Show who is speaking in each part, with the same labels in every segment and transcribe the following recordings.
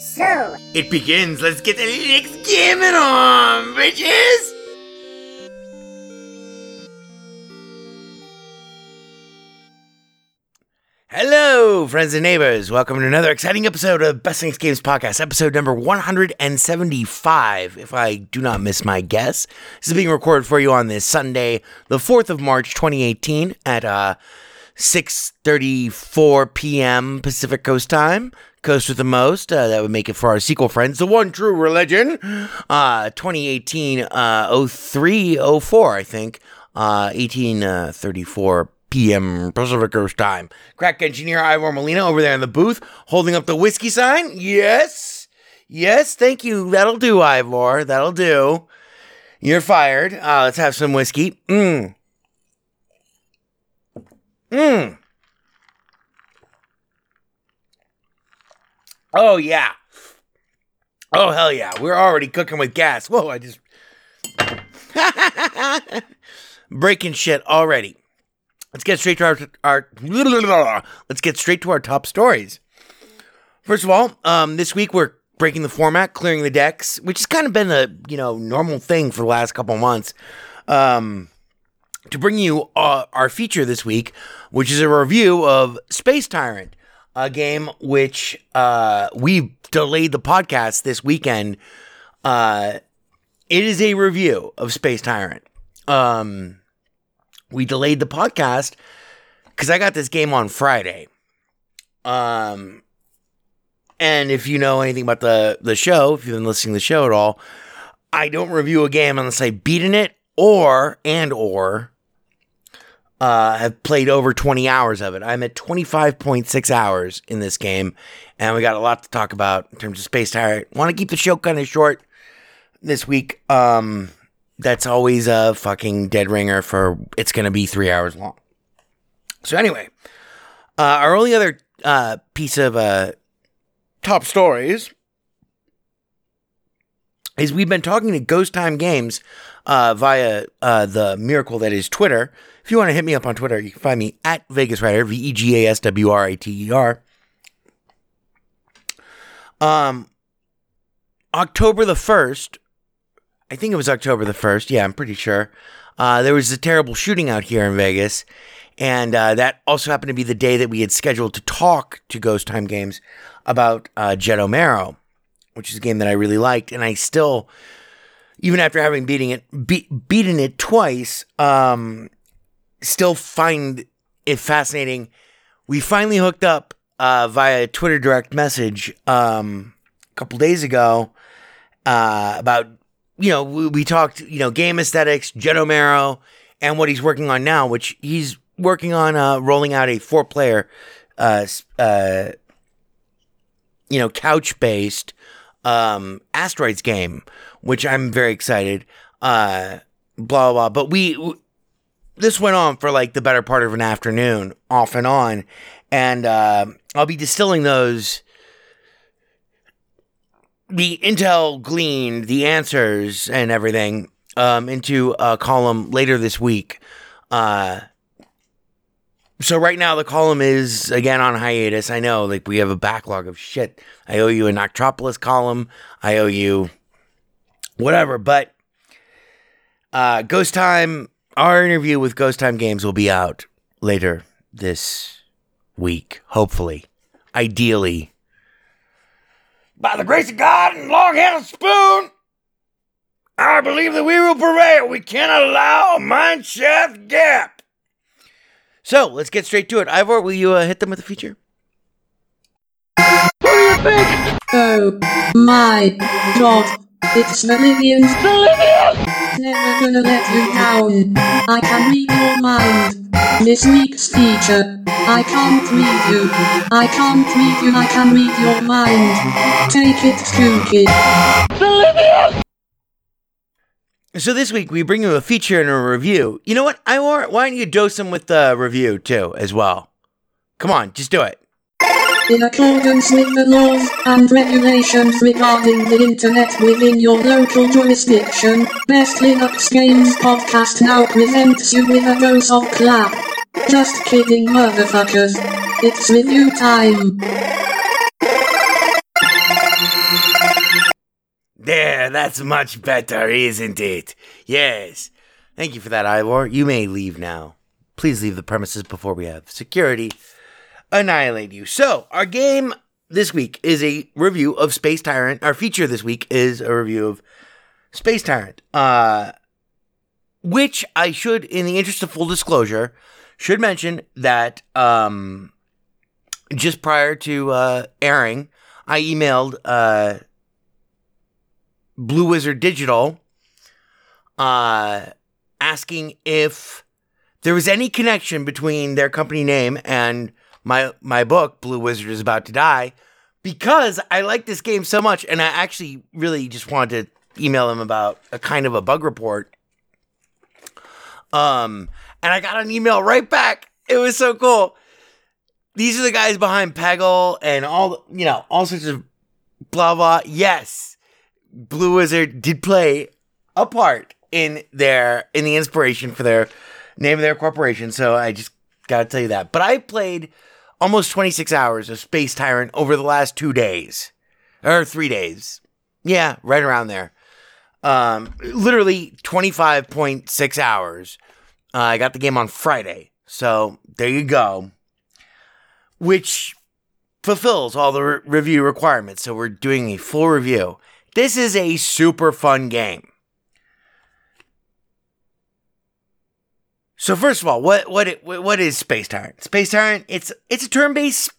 Speaker 1: So,
Speaker 2: it begins. Let's get the Linux gaming on, bitches! Hello, friends and neighbors. Welcome to another exciting episode of Best Things Games Podcast, episode number 175, if I do not miss my guess. This is being recorded for you on this Sunday, the 4th of March, 2018, at uh, 6.34 p.m. Pacific Coast Time. Coast with the most. Uh, that would make it for our sequel friends, the one true religion. Uh, 2018 uh, 03, 04, I think. Uh, 1834 p.m. Pacific Coast time. Crack engineer Ivor Molina over there in the booth holding up the whiskey sign. Yes. Yes, thank you. That'll do, Ivor. That'll do. You're fired. Uh, let's have some whiskey. Mmm. Mmm. Oh, yeah. Oh, hell yeah. We're already cooking with gas. Whoa, I just. Breaking shit already. Let's get straight to our, our let's get straight to our top stories. First of all, um, this week we're breaking the format, clearing the decks, which has kind of been a you know normal thing for the last couple months. Um, to bring you uh, our feature this week, which is a review of Space Tyrant, a game which uh, we delayed the podcast this weekend. Uh, it is a review of Space Tyrant. Um, we delayed the podcast because I got this game on Friday. Um, and if you know anything about the the show, if you've been listening to the show at all, I don't review a game unless I've beaten it or and or uh, have played over 20 hours of it. I'm at 25.6 hours in this game, and we got a lot to talk about in terms of Space Tyrant. Want to keep the show kind of short this week. Um, that's always a fucking dead ringer for it's going to be three hours long. So anyway, uh, our only other uh, piece of uh, top stories is we've been talking to Ghost Time Games uh, via uh, the miracle that is Twitter. If you want to hit me up on Twitter, you can find me at Vegas Writer, V E G A S W R I T E R. Um, October the 1st, I think it was October the 1st. Yeah, I'm pretty sure. Uh, there was a terrible shooting out here in Vegas. And uh, that also happened to be the day that we had scheduled to talk to Ghost Time Games about uh, Jettomero, which is a game that I really liked. And I still, even after having beating it, be- beaten it twice, um, still find it fascinating. We finally hooked up uh, via Twitter direct message um, a couple days ago uh, about you know we, we talked you know game aesthetics, Jettomero, and what he's working on now, which he's working on uh, rolling out a four player, uh, uh, you know couch based um, asteroids game, which I'm very excited. Uh, blah blah. blah. But we. w- this went on for like the better part of an afternoon, off and on, and uh, I'll be distilling those the intel gleaned, the answers and everything um, into a column later this week. Uh, so right now the column is again on hiatus. I know, like we have a backlog of shit. I owe you a Noctropolis column. I owe you whatever, but uh, Ghost Time. Our interview with Ghost Time Games will be out later this week, hopefully, ideally. By the grace of God and long handled spoon, I believe that we will prevail. We cannot allow a mine shaft gap. So let's get straight to it. Ivor, will you uh, hit them with a feature?
Speaker 3: Oh my god. It's Meridian's Never gonna let you down. I can read your mind. This week's feature. I can't read you. I can't read you. I can read your mind. Take it, Kookie.
Speaker 2: So this week we bring you a feature and a review. You know what, I want Why don't you dose them with the review too, as well? Come on, just do it.
Speaker 3: In accordance with the laws and regulations regarding the internet within your local jurisdiction, Best Linux Games Podcast now presents you with a dose of clap. Just kidding, motherfuckers. It's review time.
Speaker 2: There, that's much better, isn't it? Yes. Thank you for that, Ivor. You may leave now. Please leave the premises before we have security annihilate you. So, our game this week is a review of Space Tyrant. Our feature this week is a review of Space Tyrant. Uh which I should in the interest of full disclosure should mention that um just prior to uh airing, I emailed uh Blue Wizard Digital uh asking if there was any connection between their company name and my my book Blue Wizard is about to die because I like this game so much and I actually really just wanted to email them about a kind of a bug report. Um and I got an email right back. It was so cool. These are the guys behind Peggle and all you know, all sorts of blah blah. Yes. Blue Wizard did play a part in their in the inspiration for their name of their corporation. So I just gotta tell you that. But I played almost 26 hours of Space Tyrant over the last two days or three days. Yeah, right around there. Um, literally 25.6 hours. Uh, I got the game on Friday. So there you go. Which fulfills all the re- review requirements. So we're doing a full review. This is a super fun game. So first of all, what what it, what is Space Tyrant? Space Tyrant, it's it's a turn-based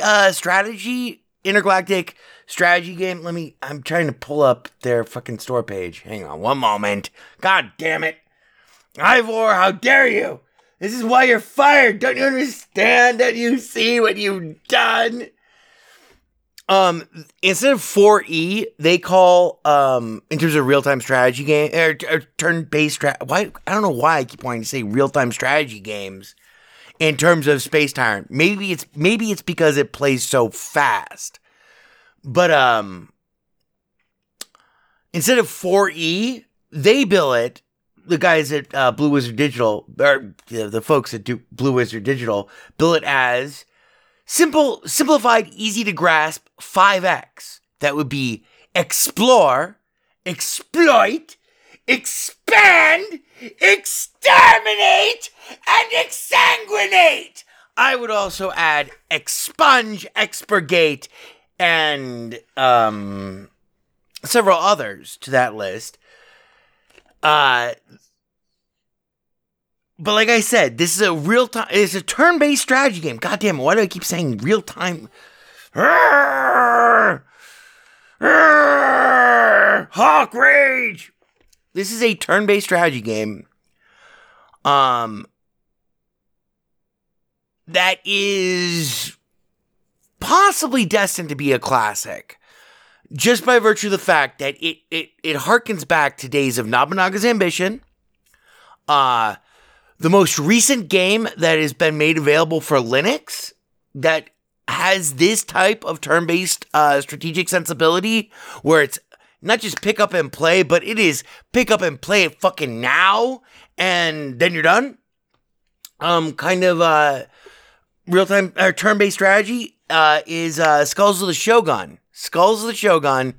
Speaker 2: uh, strategy intergalactic strategy game. Let me I'm trying to pull up their fucking store page. Hang on one moment. God damn it. Ivor, how dare you? This is why you're fired. Don't you understand? Don't you see what you've done? Um, instead of 4X, they call um in terms of real time strategy game or, or turn based strat. Why I don't know why I keep wanting to say real time strategy games in terms of Space Tyrant. Maybe it's maybe it's because it plays so fast, but um, instead of 4X, they bill it. The guys at uh, Blue Wizard Digital, or the, the folks at Blue Wizard Digital, bill it as simple, simplified, easy to grasp 5x. That would be explore, exploit, expand, exterminate, and exsanguinate. I would also add expunge, expurgate, and um, several others to that list. Uh, but like I said, this is a real time. It's a turn-based strategy game. God damn it! Why do I keep saying real time? Hawk rage. This is a turn-based strategy game. Um, that is possibly destined to be a classic just by virtue of the fact that it it it harkens back to days of Nobunaga's ambition. Uh the most recent game that has been made available for Linux that has this type of turn-based uh, strategic sensibility where it's not just pick up and play, but it is pick up and play it fucking now and then you're done. Um, kind of uh, real time or turn-based strategy uh, is uh, Skulls of the Shogun. Skulls of the Shogun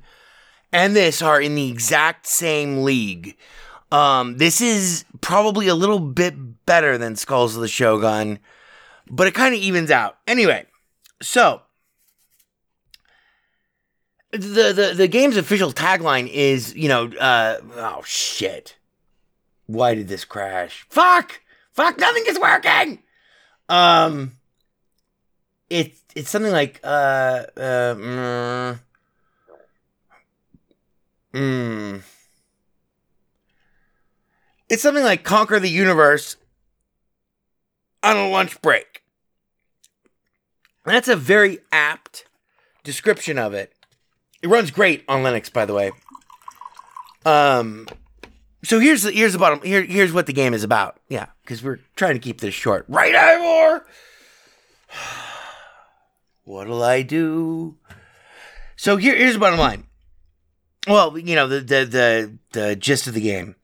Speaker 2: and this are in the exact same league. Um, this is probably a little bit better than Skulls of the Shogun, but it kind of evens out. Anyway, so the, the the game's official tagline is, you know, uh, oh shit. Why did this crash? Fuck! Fuck, nothing is working! Um, it, it's something like, uh, uh, mm, mm. It's something like conquer the universe on a lunch break. That's a very apt description of it. It runs great on Linux, by the way. Um, so here's the here's the bottom. Here here's what the game is about. Yeah, because we're trying to keep this short, right, Ivor? What'll I do? So here here's the bottom line. Well, you know the the the the gist of the game.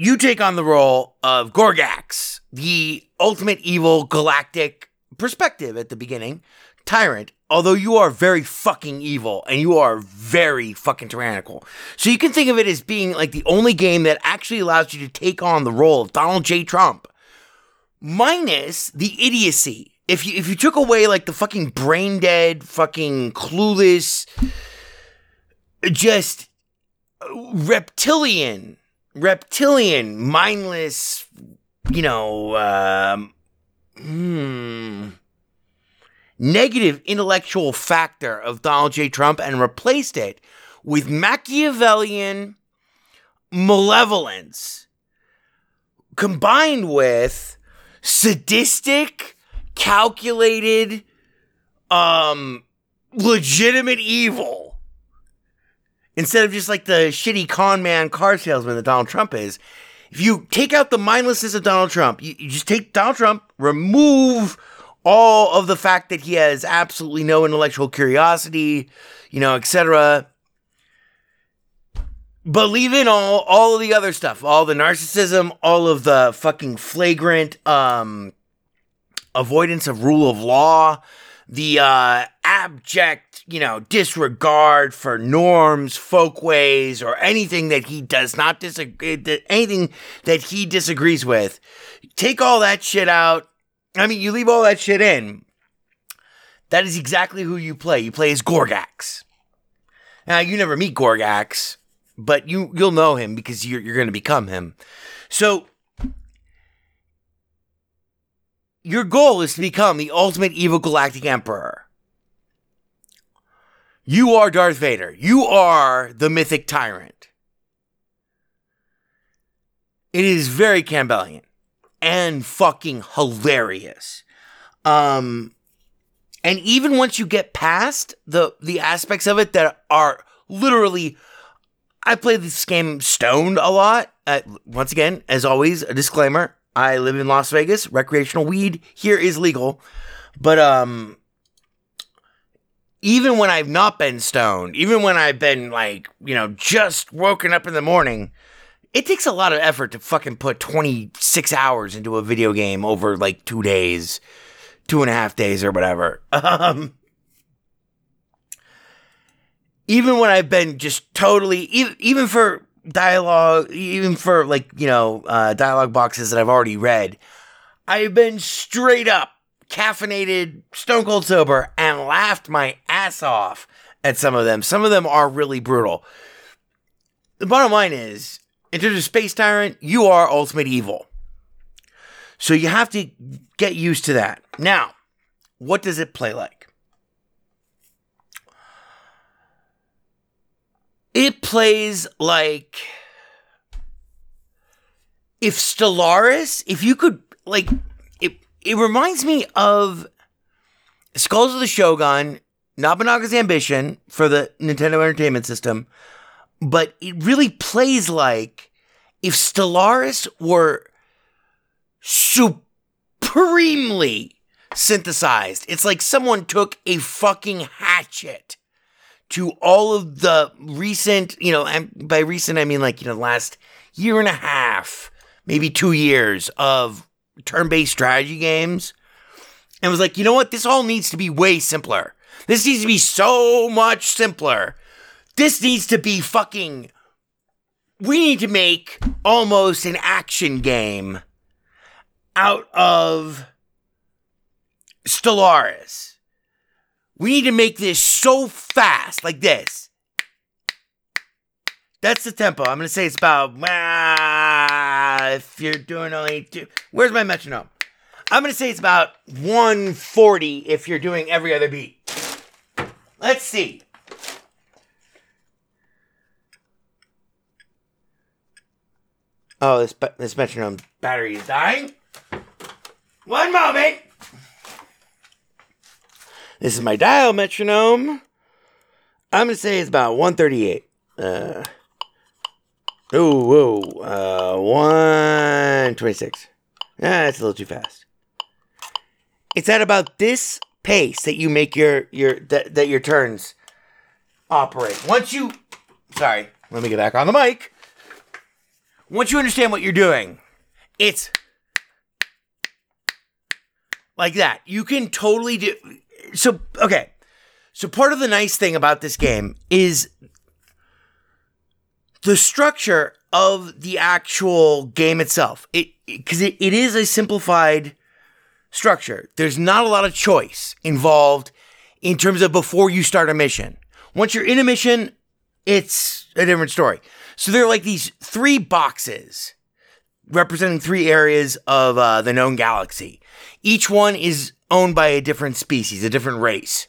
Speaker 2: You take on the role of Gorgax, the ultimate evil galactic perspective at the beginning, tyrant, although you are very fucking evil and you are very fucking tyrannical. So you can think of it as being like the only game that actually allows you to take on the role of Donald J. Trump, minus the idiocy. If you if you took away like the fucking brain dead, fucking clueless, just reptilian, reptilian, mindless, you know, um, hmm negative intellectual factor of Donald J. Trump and replaced it with Machiavellian malevolence combined with sadistic, calculated, um, legitimate evil. Instead of just like the shitty con man car salesman that Donald Trump is. If you take out the mindlessness of Donald Trump, you, you just take Donald Trump, remove all of the fact that he has absolutely no intellectual curiosity, you know, etc. But leave in all all of the other stuff, all the narcissism, all of the fucking flagrant um avoidance of rule of law, the uh abject, you know, disregard for norms, folkways, or anything that he does not disagree, anything that he disagrees with. Take all that shit out I mean, you leave all that shit in. That is exactly who you play. You play as Gorgax. Now, you never meet Gorgax, but you you'll know him because you're you're going to become him. So your goal is to become the ultimate evil galactic emperor. You are Darth Vader. You are the mythic tyrant. It is very Campbellian and fucking hilarious. Um and even once you get past the the aspects of it that are literally I play this game stoned a lot. Uh, once again, as always, a disclaimer. I live in Las Vegas. Recreational weed here is legal. But um even when I've not been stoned, even when I've been like, you know, just woken up in the morning, it takes a lot of effort to fucking put 26 hours into a video game over like two days, two and a half days or whatever. Um, even when I've been just totally, even, even for dialogue, even for like, you know, uh, dialogue boxes that I've already read, I've been straight up caffeinated, stone cold sober, and laughed my ass off at some of them. Some of them are really brutal. The bottom line is, in terms of Space Tyrant, you are ultimate evil. So you have to get used to that. Now, what does it play like? It plays like if Stellaris, if you could like it it reminds me of Skulls of the Shogun, Nobunaga's Ambition for the Nintendo Entertainment System, but it really plays like if Stellaris were supremely synthesized. It's like someone took a fucking hatchet to all of the recent, you know, and by recent I mean like, you know, last year and a half, maybe two years of turn based strategy games. And was like, you know what? This all needs to be way simpler. This needs to be so much simpler. This needs to be fucking. We need to make almost an action game out of Stellaris. We need to make this so fast, like this. That's the tempo. I'm gonna say it's about. ah, if you're doing only two, where's my metronome? I'm gonna say it's about 140 if you're doing every other beat. Let's see. Oh, this this metronome battery is dying. One moment. This is my dial metronome. I'm gonna say it's about 138. Uh, oh, whoa, uh, 126. Ah, that's a little too fast. It's at about this pace that you make your your that, that your turns operate. Once you, sorry, let me get back on the mic. Once you understand what you're doing, it's like that. You can totally do. So okay, so part of the nice thing about this game is the structure of the actual game itself. It because it, it is a simplified structure. There's not a lot of choice involved in terms of before you start a mission. Once you're in a mission, it's a different story. So there are like these three boxes representing three areas of uh, the known galaxy. Each one is owned by a different species, a different race.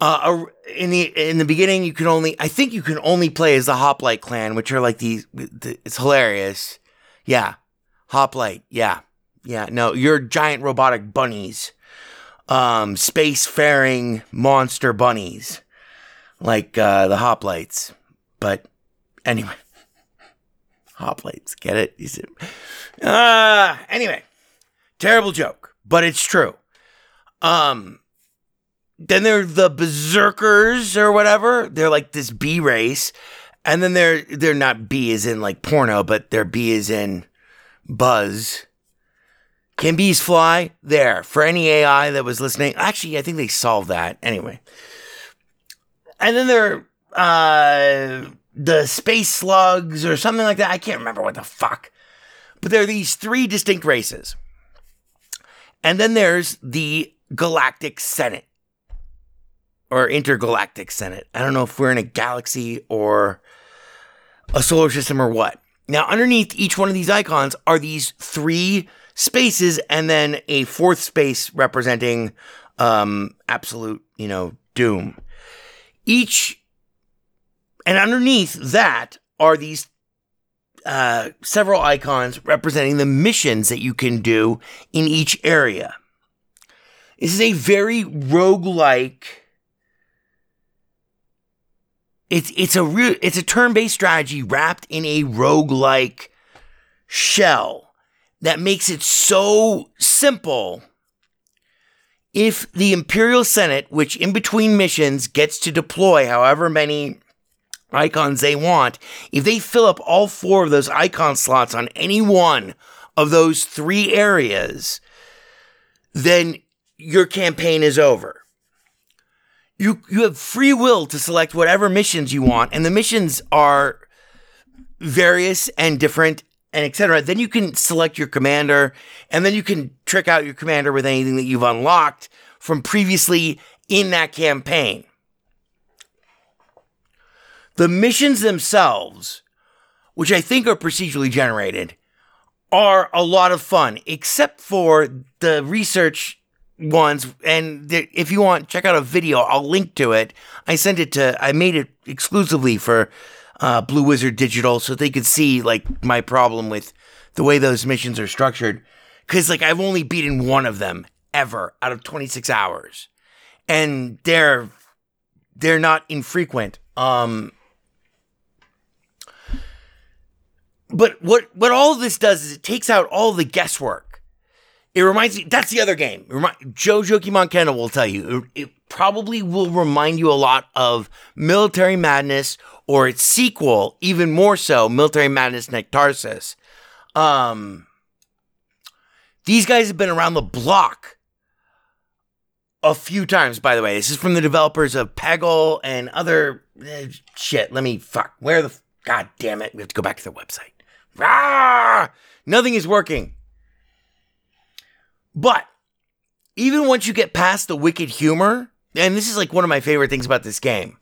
Speaker 2: Uh, in the in the beginning, you can only I think you can only play as the Hoplite clan, which are like these. It's hilarious. Yeah, Hoplite. Yeah, yeah. No, you're giant robotic bunnies, um, space faring monster bunnies, like uh, the Hoplites. But anyway, Hoplites. Get it? See- Uh, anyway, terrible joke, but it's true. Um, then there are the berserkers or whatever. They're like this B race, and then they're they're not B as in like porno, but they're B as in buzz. Can bees fly? There for any AI that was listening. Actually, I think they solved that anyway. And then there are uh, the space slugs or something like that. I can't remember what the fuck. But there are these three distinct races. And then there's the Galactic Senate or Intergalactic Senate. I don't know if we're in a galaxy or a solar system or what. Now, underneath each one of these icons are these three spaces and then a fourth space representing um, absolute, you know, doom. Each, and underneath that are these uh, several icons representing the missions that you can do in each area. This is a very roguelike. It's it's a real it's a turn-based strategy wrapped in a roguelike shell that makes it so simple. If the Imperial Senate, which in between missions gets to deploy however many icons they want, if they fill up all four of those icon slots on any one of those three areas, then your campaign is over. You you have free will to select whatever missions you want, and the missions are various and different and etc. Then you can select your commander, and then you can trick out your commander with anything that you've unlocked from previously in that campaign. The missions themselves, which I think are procedurally generated, are a lot of fun, except for the research ones. And if you want, check out a video. I'll link to it. I sent it to. I made it exclusively for uh, Blue Wizard Digital so they could see like my problem with the way those missions are structured. Because like I've only beaten one of them ever out of 26 hours, and they're they're not infrequent. Um, but what what all this does is it takes out all the guesswork. It reminds me that's the other game. Remi- Joe Jokimon Kendall will tell you it, it probably will remind you a lot of Military Madness or its sequel, even more so, Military Madness Nectaris. Um, these guys have been around the block a few times, by the way. This is from the developers of Peggle and other eh, shit. Let me fuck. Where the God damn it? We have to go back to the website. Ah, nothing is working. But even once you get past the wicked humor, and this is like one of my favorite things about this game,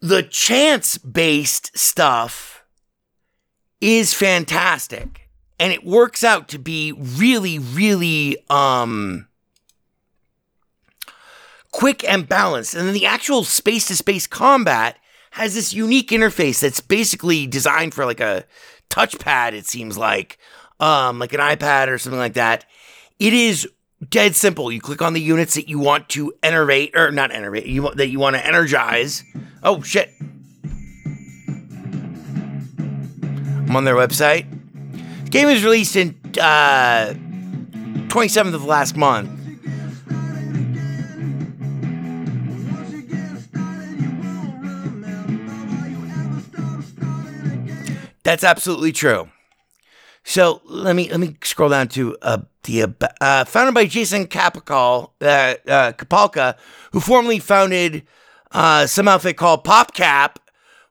Speaker 2: the chance based stuff is fantastic. And it works out to be really, really um quick and balanced. And then the actual space to space combat has this unique interface that's basically designed for like a touchpad, it seems like, um, like an iPad or something like that. It is dead simple. You click on the units that you want to enervate, or not enervate, you that you want to energize. Oh shit! I'm on their website. The game was released in uh, 27th of last month. That's absolutely true. So let me let me scroll down to uh, the uh, uh, founded by Jason Kapakal, uh, uh, Kapalka, who formerly founded uh, some outfit called PopCap,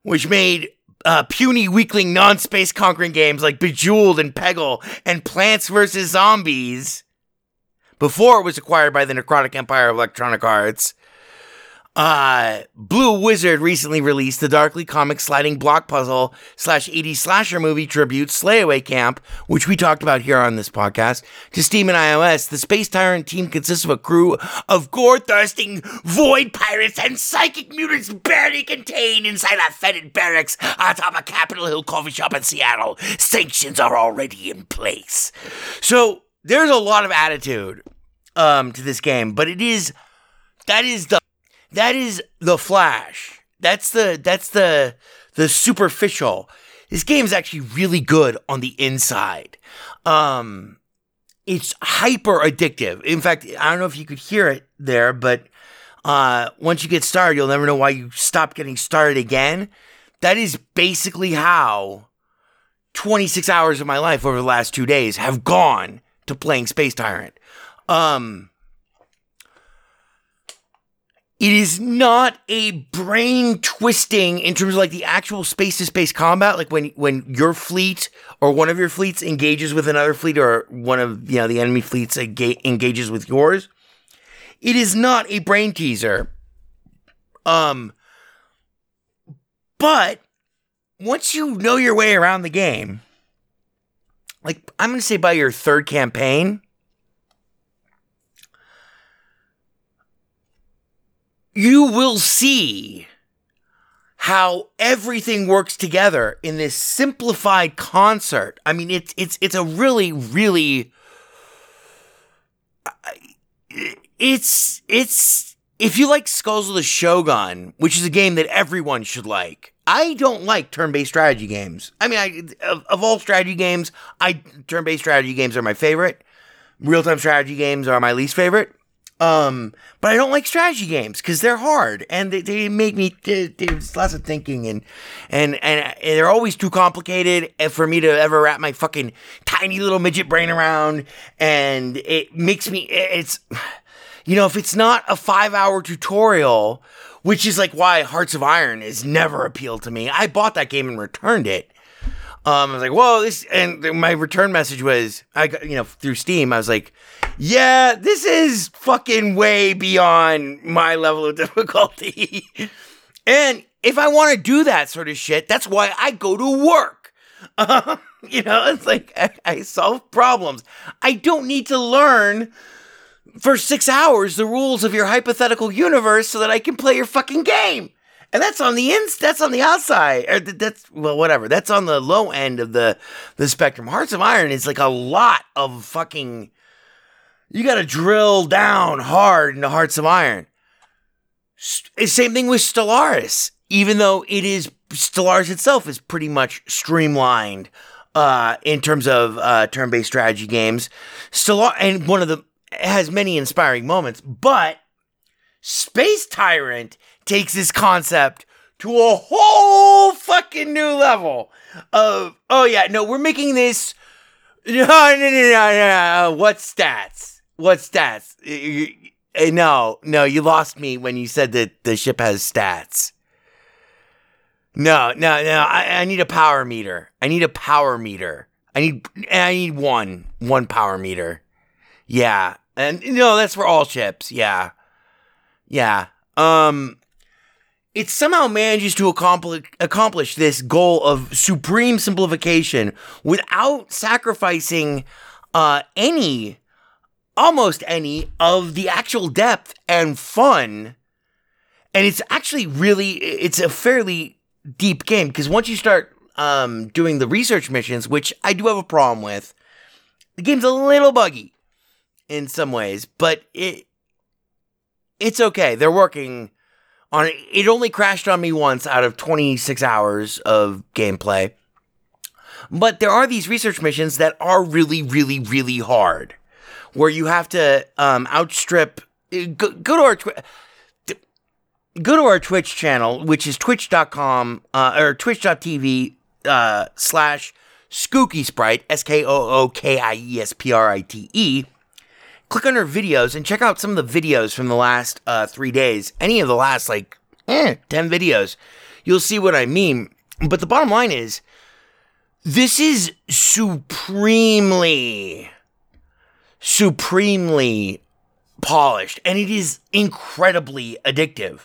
Speaker 2: which made uh, puny weakling non-space conquering games like Bejeweled and Peggle and Plants vs Zombies. Before it was acquired by the Necrotic Empire of Electronic Arts, uh, Blue Wizard recently released the darkly comic sliding block puzzle slash 80s slasher movie tribute Slayaway Camp, which we talked about here on this podcast. To Steam and iOS, the Space Tyrant team consists of a crew of gore-thirsting void pirates and psychic mutants barely contained inside a fetid barracks atop a Capitol Hill coffee shop in Seattle. Sanctions are already in place. So there's a lot of attitude um, to this game, but it is that is the that is the flash. That's the that's the the superficial. This game is actually really good on the inside. Um it's hyper addictive. In fact i don't know if you could hear it there but uh once you get started you'll never know why you stop getting started again. That is basically how 26 hours of my life over the last two days have gone to playing space tyrant. Um it is not a brain twisting in terms of like the actual space to space combat. Like when when your fleet or one of your fleets engages with another fleet, or one of you know the enemy fleets enga- engages with yours. It is not a brain teaser. Um, but once you know your way around the game, like I'm gonna say by your third campaign, you will see how everything works together in this simplified concert. I mean, it's it's it's a really really uh, it's it's if you like Skulls of the Shogun, which is a game that everyone should like. I don't like turn-based strategy games. I mean, I of, of all strategy games, I turn-based strategy games are my favorite. Real-time strategy games are my least favorite. Um, but I don't like strategy games because they're hard and they, they make me there's lots of thinking and, and and they're always too complicated for me to ever wrap my fucking tiny little midget brain around. And it makes me it's you know if it's not a five hour tutorial which is like why Hearts of Iron has never appealed to me. I bought that game and returned it. Um, I was like, whoa, this, and my return message was, I you know, through Steam, I was like, yeah, this is fucking way beyond my level of difficulty. and if I want to do that sort of shit, that's why I go to work. Uh, you know, it's like I, I solve problems. I don't need to learn for six hours the rules of your hypothetical universe so that I can play your fucking game. And that's on the ins. That's on the outside. Or th- that's well, whatever. That's on the low end of the the spectrum. Hearts of Iron is like a lot of fucking. You got to drill down hard into Hearts of Iron. Same thing with Stellaris. Even though it is Stellaris itself is pretty much streamlined uh, in terms of uh, turn-based strategy games. Stellar and one of the has many inspiring moments, but Space Tyrant takes this concept to a whole fucking new level of oh yeah no we're making this no no no no no, what stats? What stats? Y- no no you lost me when you said that the ship has stats. No no no I, I need a power meter. I need a power meter. I need I need one one power meter. Yeah and no that's for all ships. Yeah. Yeah um it somehow manages to accomplish accomplish this goal of supreme simplification without sacrificing uh, any, almost any of the actual depth and fun. And it's actually really, it's a fairly deep game because once you start um, doing the research missions, which I do have a problem with, the game's a little buggy in some ways, but it it's okay. They're working on it. Only crashed on me once out of 26 hours of gameplay. But there are these research missions that are really, really, really hard, where you have to um, outstrip. Go, go to our twi- go to our Twitch channel, which is twitch.com uh, or twitch.tv uh, slash Skookie Sprite, S K O O K I E S P R I T E click on our videos and check out some of the videos from the last uh, three days. Any of the last like eh, ten videos, you'll see what I mean. But the bottom line is, this is supremely, supremely polished, and it is incredibly addictive.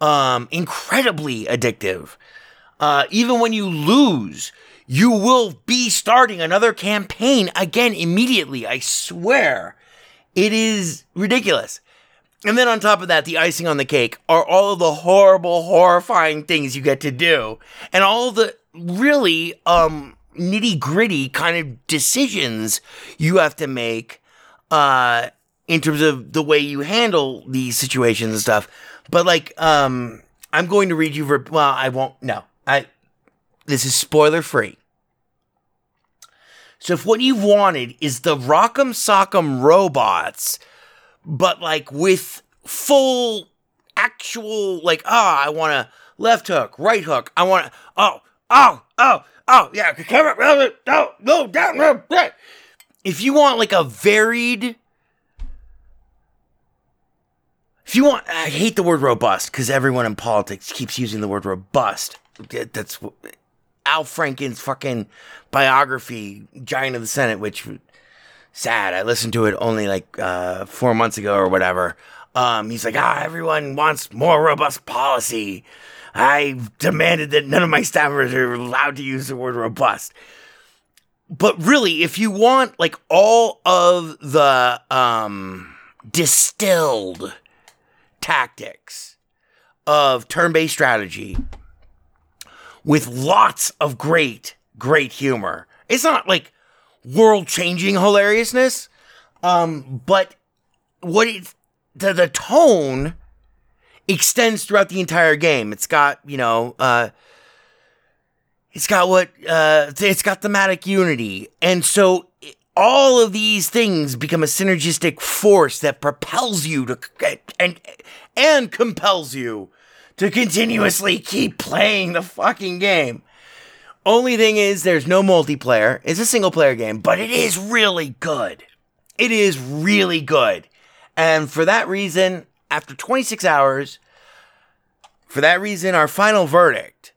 Speaker 2: Um, incredibly addictive. Uh, even when you lose, you will be starting another campaign again immediately. I swear. It is ridiculous. And then on top of that, the icing on the cake are all of the horrible, horrifying things you get to do, and all the really um, nitty gritty kind of decisions you have to make uh, in terms of the way you handle these situations and stuff. But like, um, I'm going to read you. Ver- well, I won't. No, I. This is spoiler free. So if what you've wanted is the Rock'em Sock'em robots, but like with full actual like ah, I want a left hook, right hook. I want to oh oh oh oh yeah, come up, no no down no. If you want like a varied. If you want, I hate the word robust because everyone in politics keeps using the word robust. That's Al Franken's fucking biography, Giant of the Senate, which sad. I listened to it only like uh, four months ago or whatever. Um, he's like, ah, everyone wants more robust policy. I demanded that none of my staffers are allowed to use the word robust. But really, if you want like all of the um, distilled tactics of turn-based strategy with lots of great, great humor. It's not like world changing hilariousness, um, but what it, the, the tone extends throughout the entire game. It's got, you know, uh, it's got what, uh, it's got thematic unity. And so all of these things become a synergistic force that propels you to, and, and compels you to continuously keep playing the fucking game. Only thing is, there's no multiplayer. It's a single player game, but it is really good. It is really good. And for that reason, after 26 hours, For that reason, our final verdict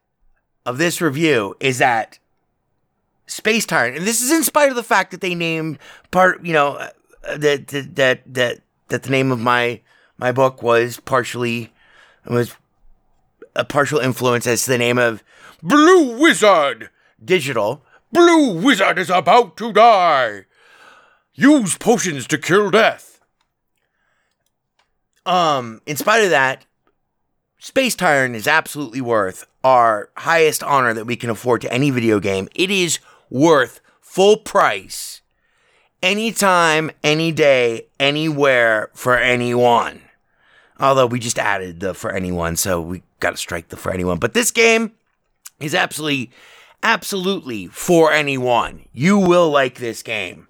Speaker 2: of this review is that Space Tyrant, and this is in spite of the fact that they named part, you know, uh, that that that that that the name of my my book was partially was a partial influence as to the name of Blue Wizard Digital. Blue Wizard is about to die. Use potions to kill death. Um, in spite of that, Space Tyrant is absolutely worth our highest honor that we can afford to any video game. It is worth full price anytime, any day, anywhere for anyone. Although we just added the for anyone, so we got to strike the for anyone. But this game is absolutely, absolutely for anyone. You will like this game.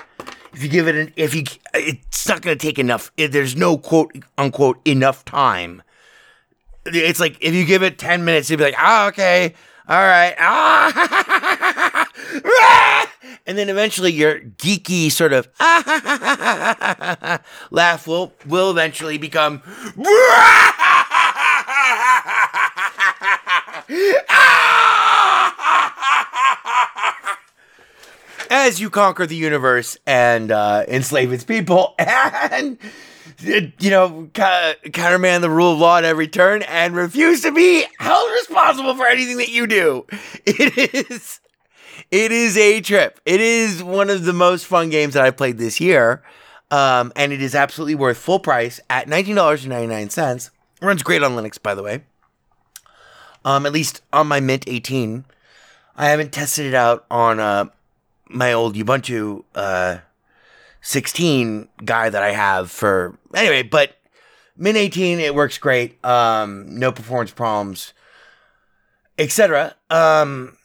Speaker 2: If you give it an, if you, it's not going to take enough. There's no quote unquote enough time. It's like if you give it 10 minutes, you'd be like, ah, okay, all right, ah, and then eventually your geeky sort of laugh will will eventually become as you conquer the universe and uh, enslave its people and you know countermand the rule of law at every turn and refuse to be held responsible for anything that you do it is it is a trip. It is one of the most fun games that i've played this year. Um, and it is absolutely worth full price at $19.99 runs great on linux by the way. Um, at least on my mint 18 i haven't tested it out on uh, my old ubuntu uh, 16 guy that I have for anyway, but Mint 18 it works great. Um, no performance problems, etc. Um,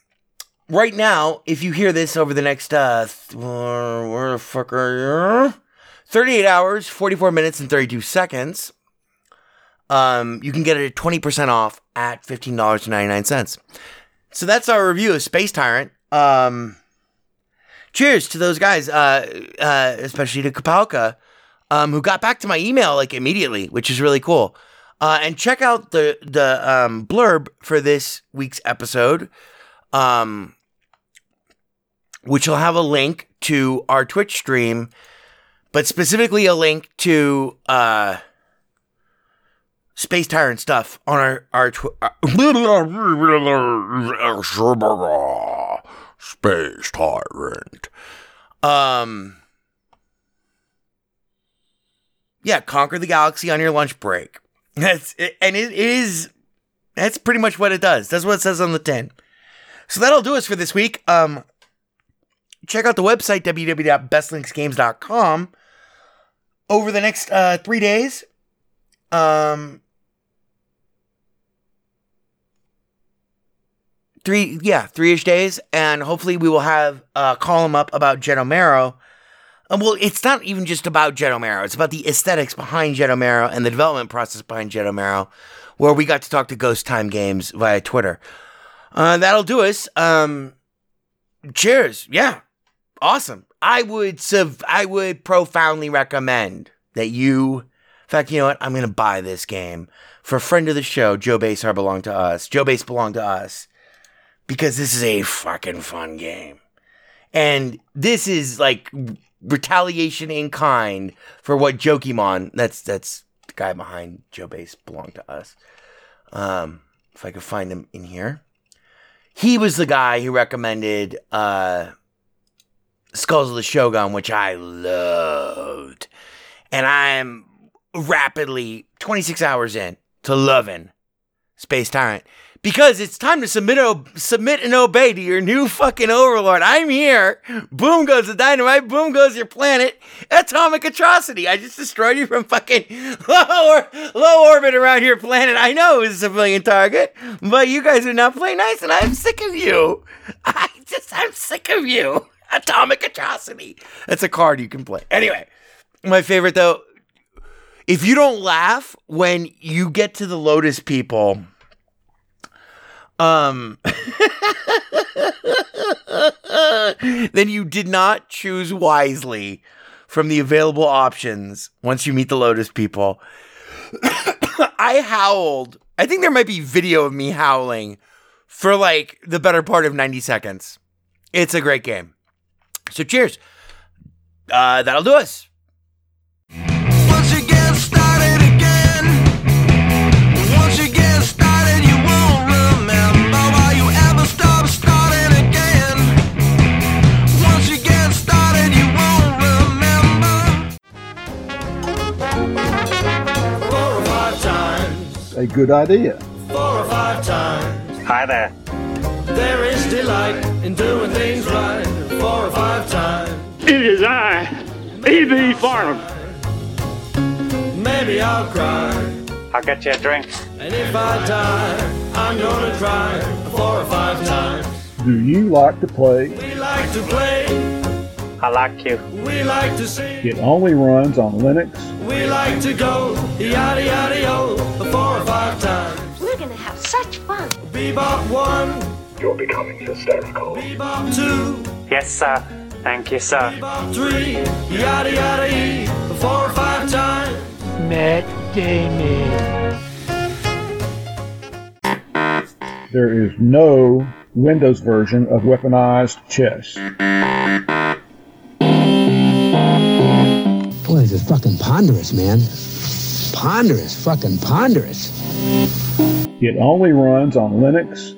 Speaker 2: right now, if you hear this over the next uh, where the fuck are you? 38 hours, 44 minutes, and 32 seconds. Um, you can get it at 20% off at $15.99. So that's our review of Space Tyrant. Um, cheers to those guys, uh, uh, especially to Kapalka, um, who got back to my email like immediately, which is really cool. Uh, and check out the the um, blurb for this week's episode, um, which will have a link to our Twitch stream, but specifically a link to uh, Space Tyrant stuff on our our. Tw- Space Tyrant. Um. Yeah, conquer the galaxy on your lunch break. That's it, and it is. That's pretty much what it does. That's what it says on the tin. So that'll do us for this week. Um, check out the website www.bestlinuxgames.com. Over the next uh, three days, um, three yeah three-ish days and hopefully we will have a column up about Jettomero. And well it's not even just about Jettomero. it's about the aesthetics behind Jettomero and the development process behind Jettomero, where we got to talk to ghost time games via twitter uh, that'll do us um cheers yeah awesome i would sub- i would profoundly recommend that you in fact you know what i'm gonna buy this game for a friend of the show joe basar belonged to us joe base belonged to us because this is a fucking fun game. And this is like retaliation in kind for what Jokimon, that's that's the guy behind Joe Base belonged to us. Um, if I could find him in here. He was the guy who recommended uh Skulls of the Shogun, which I loved. And I'm rapidly 26 hours in to loving Space Tyrant because it's time to submit o- submit and obey to your new fucking overlord. I'm here. Boom goes the dynamite. Boom goes your planet. Atomic atrocity. I just destroyed you from fucking low, or- low orbit around your planet. I know it was a civilian target, but you guys are not playing nice, and I'm sick of you. I just I'm sick of you. Atomic atrocity. That's a card you can play. Anyway, my favorite though. If you don't laugh when you get to the Lotus people um, then you did not choose wisely from the available options once you meet the Lotus people. I howled I think there might be video of me howling for like the better part of 90 seconds. It's a great game. So cheers. Uh, that'll do us.
Speaker 4: Once you get started again, once you get started, you won't remember why you ever stop starting again. Once you get started, you won't remember.
Speaker 5: Four or five times,
Speaker 6: A good idea.
Speaker 5: four or five times.
Speaker 7: Hi there.
Speaker 5: There is delight in doing things right. Four or five times.
Speaker 7: It is I, E.B. Farnham.
Speaker 5: Maybe I'll cry.
Speaker 7: I'll get you a drink.
Speaker 5: And if I die, I'm gonna cry four or five times.
Speaker 6: Do you like to play?
Speaker 5: We like to play,
Speaker 7: I like you.
Speaker 5: we like to sing,
Speaker 6: It only runs on Linux.
Speaker 5: we like to go yada yada yo oh, four or five times.
Speaker 8: We're gonna have such fun.
Speaker 5: Bebop one,
Speaker 9: You're becoming hysterical.
Speaker 5: bebop two,
Speaker 7: Yes, sir. Thank you, sir.
Speaker 5: bebop three, yada yada e four or five times.
Speaker 6: There is no Windows version of weaponized chess.
Speaker 10: Boy, this is fucking ponderous, man. Ponderous, fucking ponderous.
Speaker 6: It only runs on Linux.